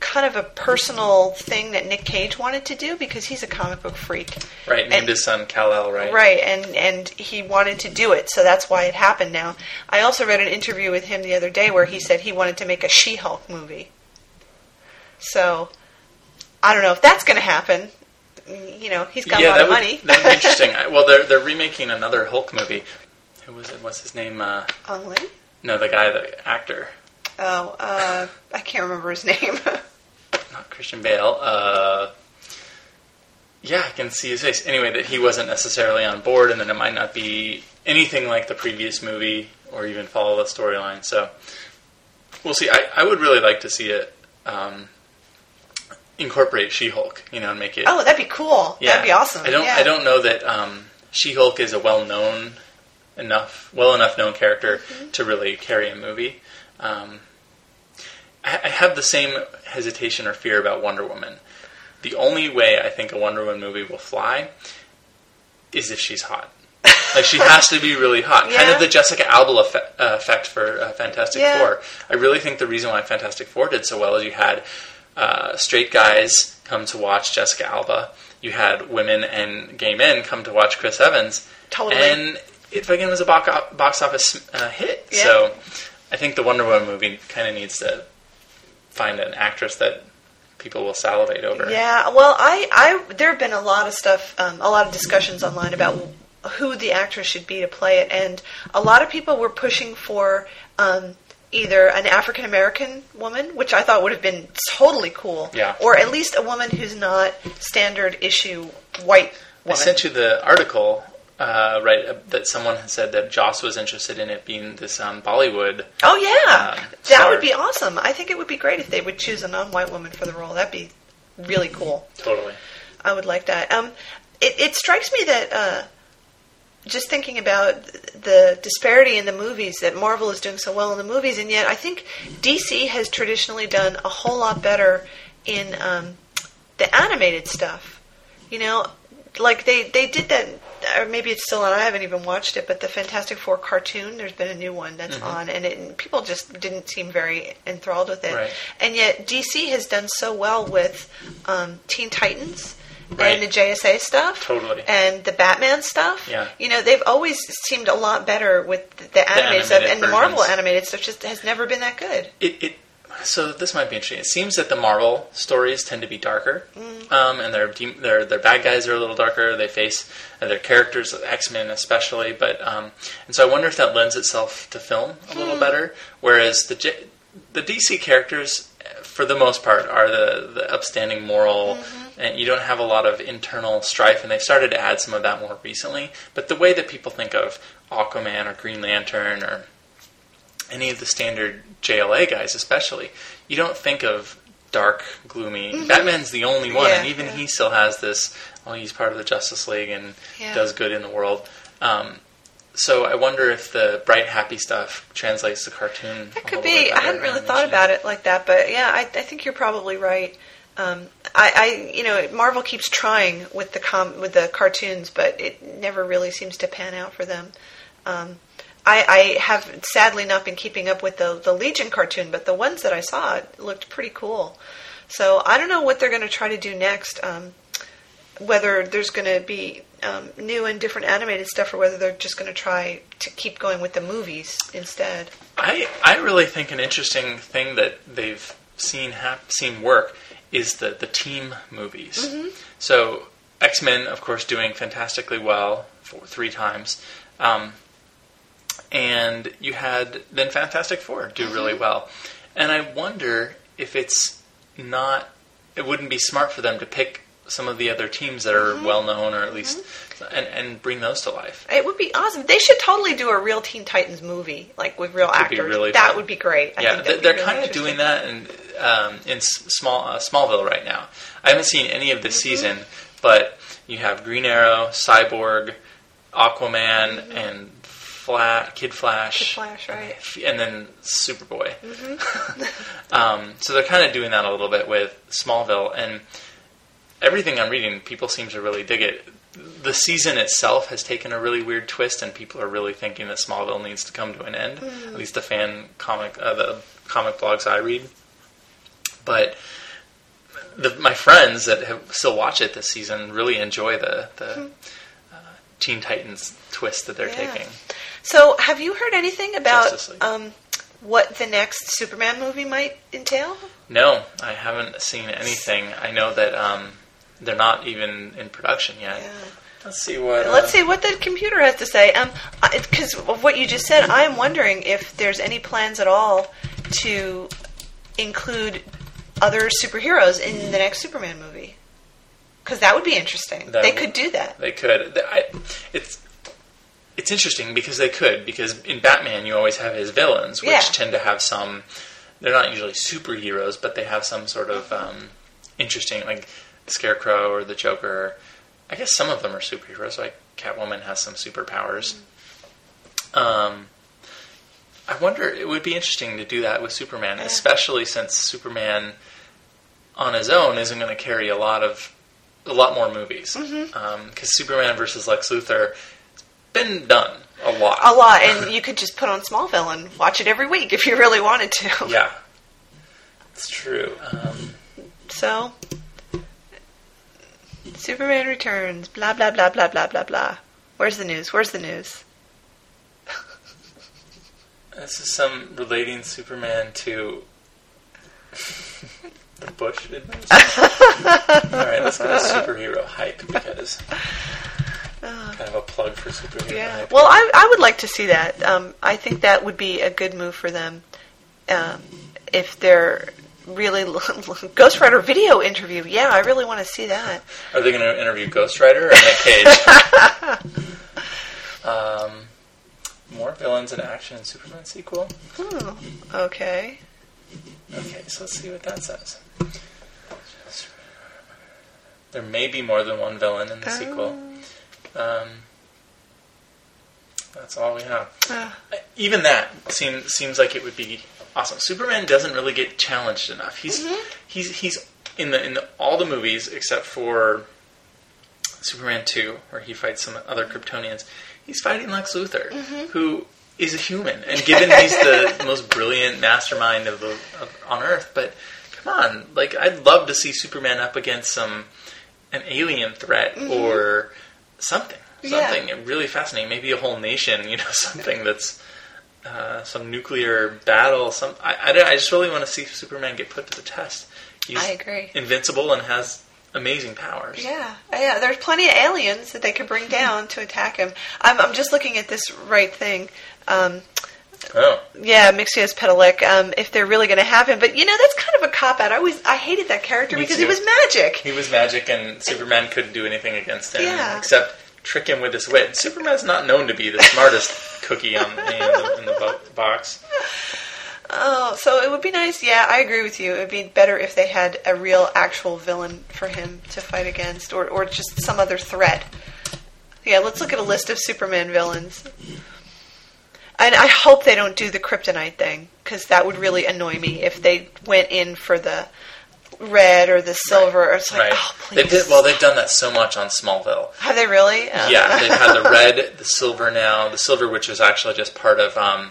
kind of a personal thing that Nick Cage wanted to do because he's a comic book freak. Right, named And- his son Kal-El, right? Right, and and he wanted to do it, so that's why it happened. Now, I also read an interview with him the other day where he said he wanted to make a She-Hulk movie. So, I don't know if that's going to happen. You know, he's got a lot of would, money. that would be <laughs> interesting. I- well, they're they're remaking another Hulk movie. Who was it? What's his name? Uh, Lee? no, the guy, the actor, Oh, uh, I can't remember his name. <laughs> not Christian Bale. Uh, yeah, I can see his face. Anyway, that he wasn't necessarily on board, and then it might not be anything like the previous movie or even follow the storyline. So we'll see. I, I would really like to see it um, incorporate She-Hulk, you know, and make it. oh, that'd be cool. yeah, That'd be awesome. I don't. yeah. I don't know that um, She-Hulk is a well-known enough, well enough known character Mm-hmm. to really carry a movie. Um, I, I have the same hesitation or fear about Wonder Woman. The only way I think a Wonder Woman movie will fly is if she's hot. <laughs> Like she has to be really hot, kind of the Jessica Alba effect, uh, effect for uh, Fantastic Yeah. Four. I really think the reason why Fantastic Four did so well is you had uh, straight guys come to watch Jessica Alba, you had women and gay men come to watch Chris Evans, Totally. and it fucking was a box, box office uh, hit. Yeah. So I think the Wonder Woman movie kind of needs to find an actress that people will salivate over. Yeah, well, I, I there have been a lot of stuff, um, a lot of discussions online about who the actress should be to play it, and a lot of people were pushing for um, either an African American woman, which I thought would have been totally cool, Yeah. or at least a woman who's not standard issue white I sent you the article, uh, right, uh, that someone had said that Joss was interested in it being this um, Bollywood. oh yeah, um, that star. would be awesome. I think it would be great if they would choose a non-white woman for the role. That'd be really cool. Totally. I would like that. Um, it, it strikes me that uh, just thinking about the disparity in the movies that Marvel is doing so well in the movies, and yet I think DC has traditionally done a whole lot better in um, the animated stuff. You know, like they they did that. Or maybe it's still on. I haven't even watched it, but the Fantastic Four cartoon. There's been a new one that's on, and, it, and people just didn't seem very enthralled with it. Right. And yet DC has done so well with um, Teen Titans Right. and the JSA stuff, Totally. and the Batman stuff. Yeah. You know, they've always seemed a lot better with the animated, stuff, animated and the Marvel animated stuff just has never been that good. It, it so this might be interesting. It seems that the Marvel stories tend to be darker, Mm. um, and their de- their their bad guys are a little darker. They face uh, their characters, X Men especially, but um, and so I wonder if that lends itself to film a Hmm. little better. Whereas the J- the DC characters, for the most part, are the the upstanding moral. Mm-hmm. And you don't have a lot of internal strife, and they've started to add some of that more recently. But the way that people think of Aquaman or Green Lantern or any of the standard JLA guys, especially, you don't think of dark, gloomy. Batman's the only one, Mm-hmm. Yeah, and even yeah. he still has this. Oh, he's part of the Justice League and Yeah. does good in the world. Um, so I wonder if the bright, happy stuff translates to cartoon. That could be. I hadn't really thought about it like that, but yeah, I, I think you're probably right. Um, I, I, you know, Marvel keeps trying with the com- with the cartoons, but it never really seems to pan out for them. Um, I, I have sadly not been keeping up with the the Legion cartoon, but the ones that I saw looked pretty cool. So I don't know what they're going to try to do next. Um, whether there's going to be um, new and different animated stuff, or whether they're just going to try to keep going with the movies instead. I I really think an interesting thing that they've seen hap- seen work is the the team movies. Mm-hmm. So X Men, of course, doing fantastically well for three times, um, and you had then Fantastic Four do really Mm-hmm. well, and I wonder if it's not it wouldn't be smart for them to pick some of the other teams that Mm-hmm. are well known or at least and, and bring those to life. It would be awesome. They should totally do a real Teen Titans movie, like with real actors. really that fun. would be great. I yeah, think they- that'd be they're really kind of doing that in um, in small uh, Smallville right now. I haven't seen any of this Mm-hmm. season, but you have Green Arrow, Cyborg, Aquaman, and Fla- Kid Flash, Mm-hmm. Kid Flash, right. and then Superboy. Mm-hmm. <laughs> <laughs> um, so they're kind of doing that a little bit with Smallville, and everything I'm reading, people seem to really dig it. The season itself has taken a really weird twist, and people are really thinking that Smallville needs to come to an end. Mm. At least the fan comic, uh, the comic blogs I read. But the, my friends that have still watch it this season really enjoy the the uh, Teen Titans twist that they're Yeah. taking. So, have you heard anything about um, what the next Superman movie might entail? No, I haven't seen anything. I know that um, they're not even in production yet. Yeah. Let's see what. uh, Let's see what the computer has to say. Um, because of what you just said, I am wondering if there's any plans at all to include other superheroes in the next Superman movie. Because that would be interesting. That they would- could do that. They could. I, it's it's interesting because they could because in Batman you always have his villains, which Yeah. tend to have some. They're not usually superheroes, but they have some sort of um, interesting, like Scarecrow or the Joker. I guess some of them are superheroes. Like Catwoman has some superpowers. Um, I wonder. It would be interesting to do that with Superman, Yeah. especially since Superman on his own isn't going to carry a lot of a lot more movies because Mm-hmm. Superman versus Lex Luthor it's been done a lot. A lot, and <laughs> you could just put on Smallville and watch it every week if you really wanted to. <laughs> Yeah, it's true. Um, So, Superman returns. Blah blah blah blah blah blah blah. Where's the news? Where's the news? This is some relating Superman to <laughs> the Bush administration. <laughs> All right, let's go to superhero hype because kind of a plug for superhero Yeah. hype. Well, I, I would like to see that. Um, I think that would be a good move for them. Um, if they're really <laughs> Ghost Rider video interview, yeah, I really want to see that. Are they going to interview Ghost Rider or Nick Cage? um, more villains in action in Superman sequel. Oh, okay. Okay, so let's see what that says. There may be more than one villain in the sequel. Um, that's all we have. Uh, Even that seems seems like it would be awesome. Superman doesn't really get challenged enough. He's he's he's in the in the, all the movies except for Superman two, where he fights some other Kryptonians. He's fighting Lex Luthor, who is a human, and given he's the <laughs> most brilliant mastermind of the of, on Earth, but come on, like I'd love to see Superman up against some an alien threat or something, Yeah. something really fascinating. Maybe a whole nation, you know, <laughs> something that's uh, some nuclear battle. Some I, I, I just really want to see Superman get put to the test. He's I agree. invincible and has amazing powers. Yeah, yeah. There's plenty of aliens that they could bring down to attack him. I'm, I'm just looking at this right thing. Um, Oh, yeah, Mxyzptlk. Um, if they're really going to have him, but you know that's kind of a cop out. I always I hated that character Me because too. he was magic. he was magic, and Superman couldn't do anything against him Yeah. except trick him with his wit. Superman's not known to be the smartest cookie on in the, in the box. Oh, so it would be nice. Yeah, I agree with you. It would be better if they had a real, actual villain for him to fight against, or or just some other threat. Yeah, let's look at a list of Superman villains. And I hope they don't do the kryptonite thing because that would really annoy me if they went in for the red or the silver. It's like, Right? oh, please. They did well. They've done that so much on Smallville. Have they really? Yeah, <laughs> they've had the red, the silver now. The silver, which is actually just part of um,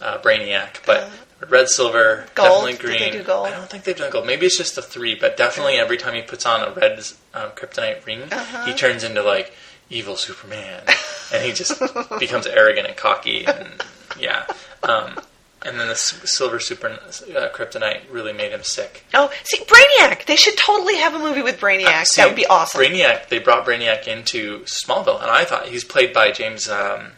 uh, Brainiac, but red, silver, Gold? definitely green. they do gold? I don't think they've done gold. Maybe it's just the three, but definitely every time he puts on a red uh, kryptonite ring, Uh-huh. he turns into like evil Superman, <laughs> and he just becomes arrogant and cocky, and yeah. Um, and then the silver super uh, kryptonite really made him sick. Oh, see, Brainiac. They should totally have a movie with Brainiac. Uh, See, that would be awesome. Brainiac, they brought Brainiac into Smallville, and I thought he's played by James um,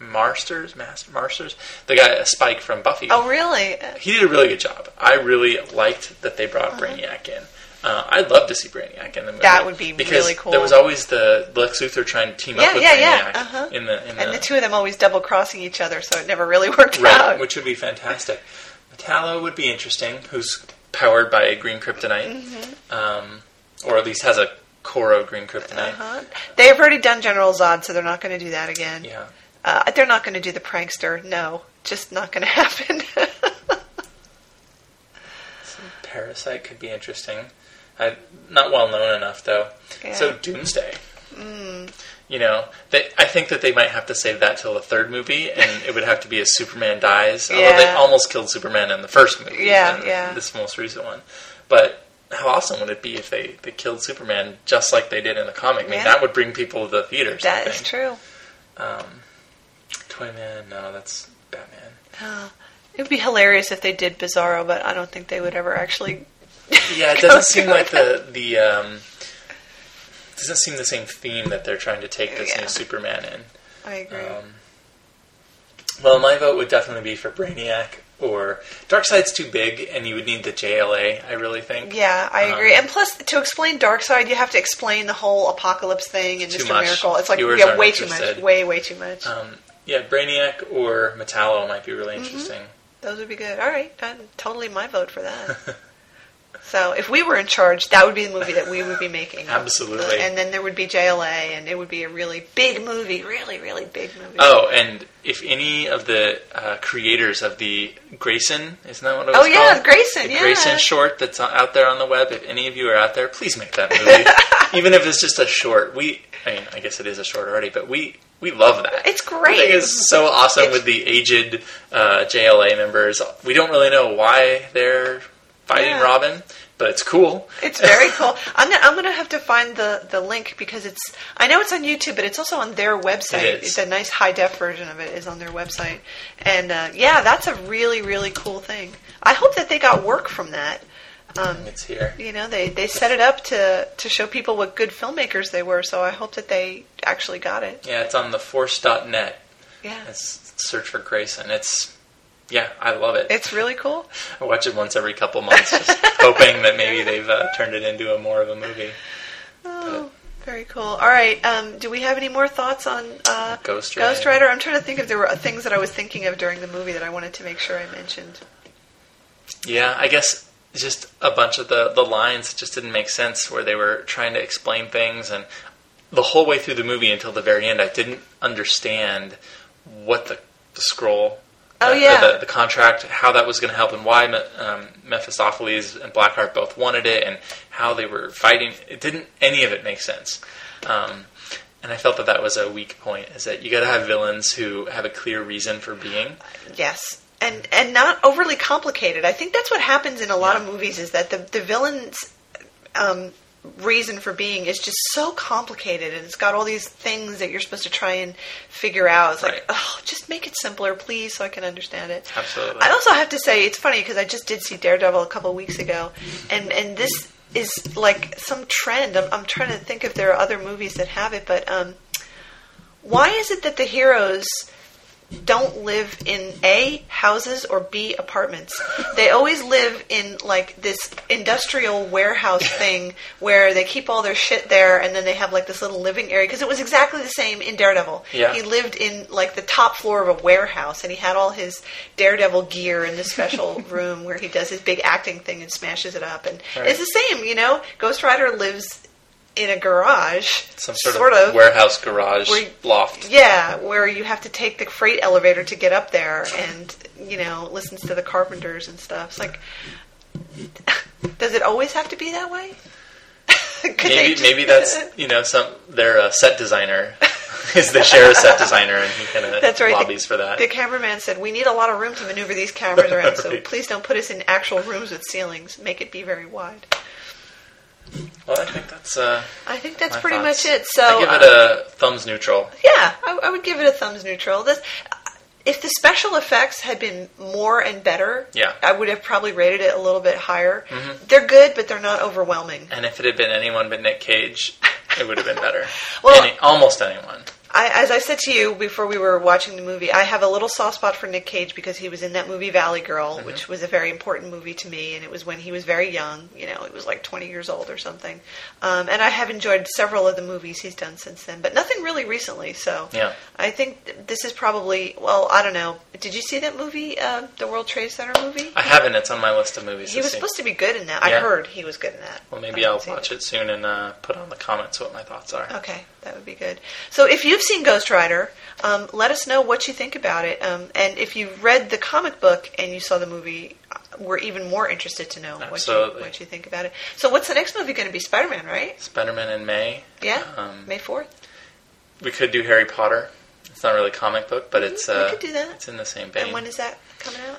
Marsters, Master Marsters, the guy uh, Spike from Buffy. oh, really? He did a really good job. I really liked that they brought Uh-huh. Brainiac in. Uh, I'd love to see Brainiac in the movie. That would be because really cool. There was always the Lex Luthor trying to team Yeah, up with yeah, Brainiac yeah, uh-huh. in the in And the, the two of them always double crossing each other, so it never really <laughs> worked right, out. which would be fantastic. Metallo would be interesting, who's powered by green kryptonite, Mm-hmm. um, or at least has a core of green kryptonite. Uh-huh. They've already done General Zod, so they're not going to do that again. Yeah. Uh, they're not going to do the prankster. No, just not going <laughs> to happen. Parasite could be interesting. I, not well known enough though. Yeah. So Doomsday. You know, they, I think that they might have to save that till the third movie, and it would have to be a Superman dies. Although they almost killed Superman in the first movie. Yeah, yeah. This most recent one, but how awesome would it be if they, they killed Superman just like they did in the comic? I mean, Yeah. that would bring people to the theaters. That is true. Um, Toyman, no, that's Batman. Oh, it would be hilarious if they did Bizarro, but I don't think they would ever actually. Yeah, it <laughs> doesn't seem like the the um, doesn't seem the same theme that they're trying to take this Yeah. new Superman in. I agree. Um, well, my vote would definitely be for Brainiac or Darkseid's too big, and you would need the JLA. I really think. yeah, I agree. um, and plus, to explain Darkseid, you have to explain the whole Apokolips thing and Mr. Miracle. It's like yeah, way too much, way way too much. Um, yeah, Brainiac or Metallo might be Mm-hmm. really interesting. Those would be good. All right, totally my vote for that. <laughs> so if we were in charge, that would be the movie that we would be making. <laughs> Absolutely. And then there would be JLA, and it would be a really big movie, really, really big movie. Oh, and if any of the uh, creators of the Grayson, isn't that what it was Oh, yeah, called? Grayson, The yeah. Grayson short that's out there on the web. If any of you are out there, please make that movie. <laughs> Even if it's just a short. We, I mean, I guess it is a short already, but we we love that. It's I great. think it's so awesome It's- with the aged uh, JLA members. We don't really know why they're fighting Yeah. Robin, but it's cool. It's very <laughs> cool. I'm gonna, I'm gonna have to find the, the link because it's I know it's on YouTube, but it's also on their website. It is. It's a nice high def version of it is on their website, and uh, yeah, that's a really really cool thing. I hope that they got work from that. Um, It's here. you know, they they set it up to to show people what good filmmakers they were. So I hope that they actually got it. Yeah, it's on TheForce.net. Yeah, It's search for Grayson. It's yeah, I love it. it's really cool. <laughs> I watch it once every couple months, just <laughs> hoping that maybe <laughs> they've uh, turned it into a more of a movie. Oh, very cool. All right. Um, do we have any more thoughts on uh, Ghost Rider. Ghost Rider? I'm trying to think if there were things that I was thinking of during the movie that I wanted to make sure I mentioned. Yeah, I guess just a bunch of the the lines just didn't make sense where they were trying to explain things, and the whole way through the movie until the very end, I didn't understand what the, the scroll. Oh, uh, yeah. the, the contract, how that was going to help, and why Me- um, Mephistopheles and Blackheart both wanted it, and how they were fighting. It didn't any of it make sense. Um, and I felt that that was a weak point. Is that you got to have villains who have a clear reason for being. Yes. And and not overly complicated. I think that's what happens in a lot Yeah. of movies is that the the villain's um, reason for being is just so complicated and it's got all these things that you're supposed to try and figure out. It's Right. like, oh, just make it simpler, please, so I can understand it. Absolutely. I also have to say it's funny because I just did see Daredevil a couple of weeks ago, and and this is like some trend. I'm, I'm trying to think if there are other movies that have it, but um, why is it that the heroes don't live in A, houses, or B, apartments. They always live in like this industrial warehouse thing where they keep all their shit there and then they have like this little living area. Because it was exactly the same in Daredevil. Yeah. He lived in like the top floor of a warehouse and he had all his Daredevil gear in this special <laughs> room where he does his big acting thing and smashes it up. And Right. it's the same, you know? Ghost Rider lives in a garage. Some sort, of, warehouse garage Where- loft. Yeah, where you have to take the freight elevator to get up there, and you know listens to the carpenters and stuff. It's like, does it always have to be that way? <laughs> Maybe just- maybe that's <laughs> you know some their uh, set designer <laughs> is the share a set designer and he kind of That's right. lobbies for that. The cameraman said, "We need a lot of room to maneuver these cameras around, so please don't put us in actual rooms with ceilings. Make it be very wide." Well, I think that's uh, I think that's pretty thoughts. much it. So I give it a thumbs neutral. Yeah, I, I would give it a thumbs neutral. This, if the special effects had been more and better, Yeah. I would have probably rated it a little bit higher. Mhm. They're good, but they're not overwhelming. And if it had been anyone but Nick Cage, it would have been better. <laughs> Well- Any, almost anyone. I, as I said to you before we were watching the movie, I have a little soft spot for Nick Cage because he was in that movie Valley Girl, Mm-hmm. which was a very important movie to me, and it was when he was very young. You know, it was like 20 years old or something. Um, and I have enjoyed several of the movies he's done since then, but nothing really recently. So Yeah. I think th- this is probably well, I don't know. Did you see that movie, uh, the World Trade Center movie? I haven't. It's on my list of movies He was see. supposed to be good in that. I heard he was good in that. well, maybe I'll watch it soon and uh, put on the comments what my thoughts are. Okay, that would be good. So if you've seen Ghost Rider, um, let us know what you think about it. Um, and if you've read the comic book and you saw the movie, uh, we're even more interested to know what you, Absolutely. what you think about it. So what's the next movie going to be? Spider-Man, right? Spider-Man in May. Yeah, Um, May 4th. We could do Harry Potter. It's not really a comic book, but it's we uh, could do that. it's in the same vein. And when is that coming out?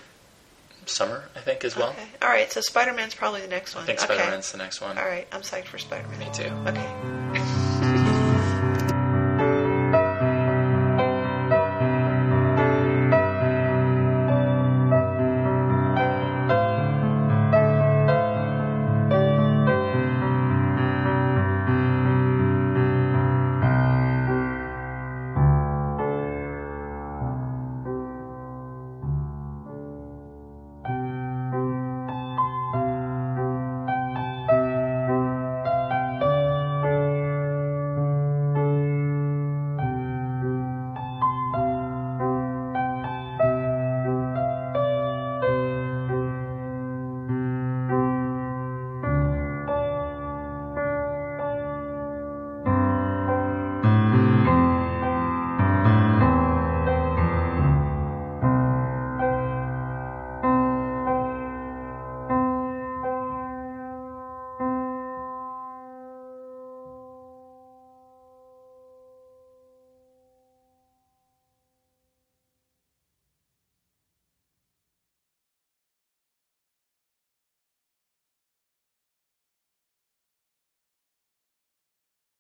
summer, I think, as well. Okay. All right. So Spider Man's probably the next one. I think okay. Spider Man's the next one. All right. I'm psyched for Spider Man. Me too. Okay.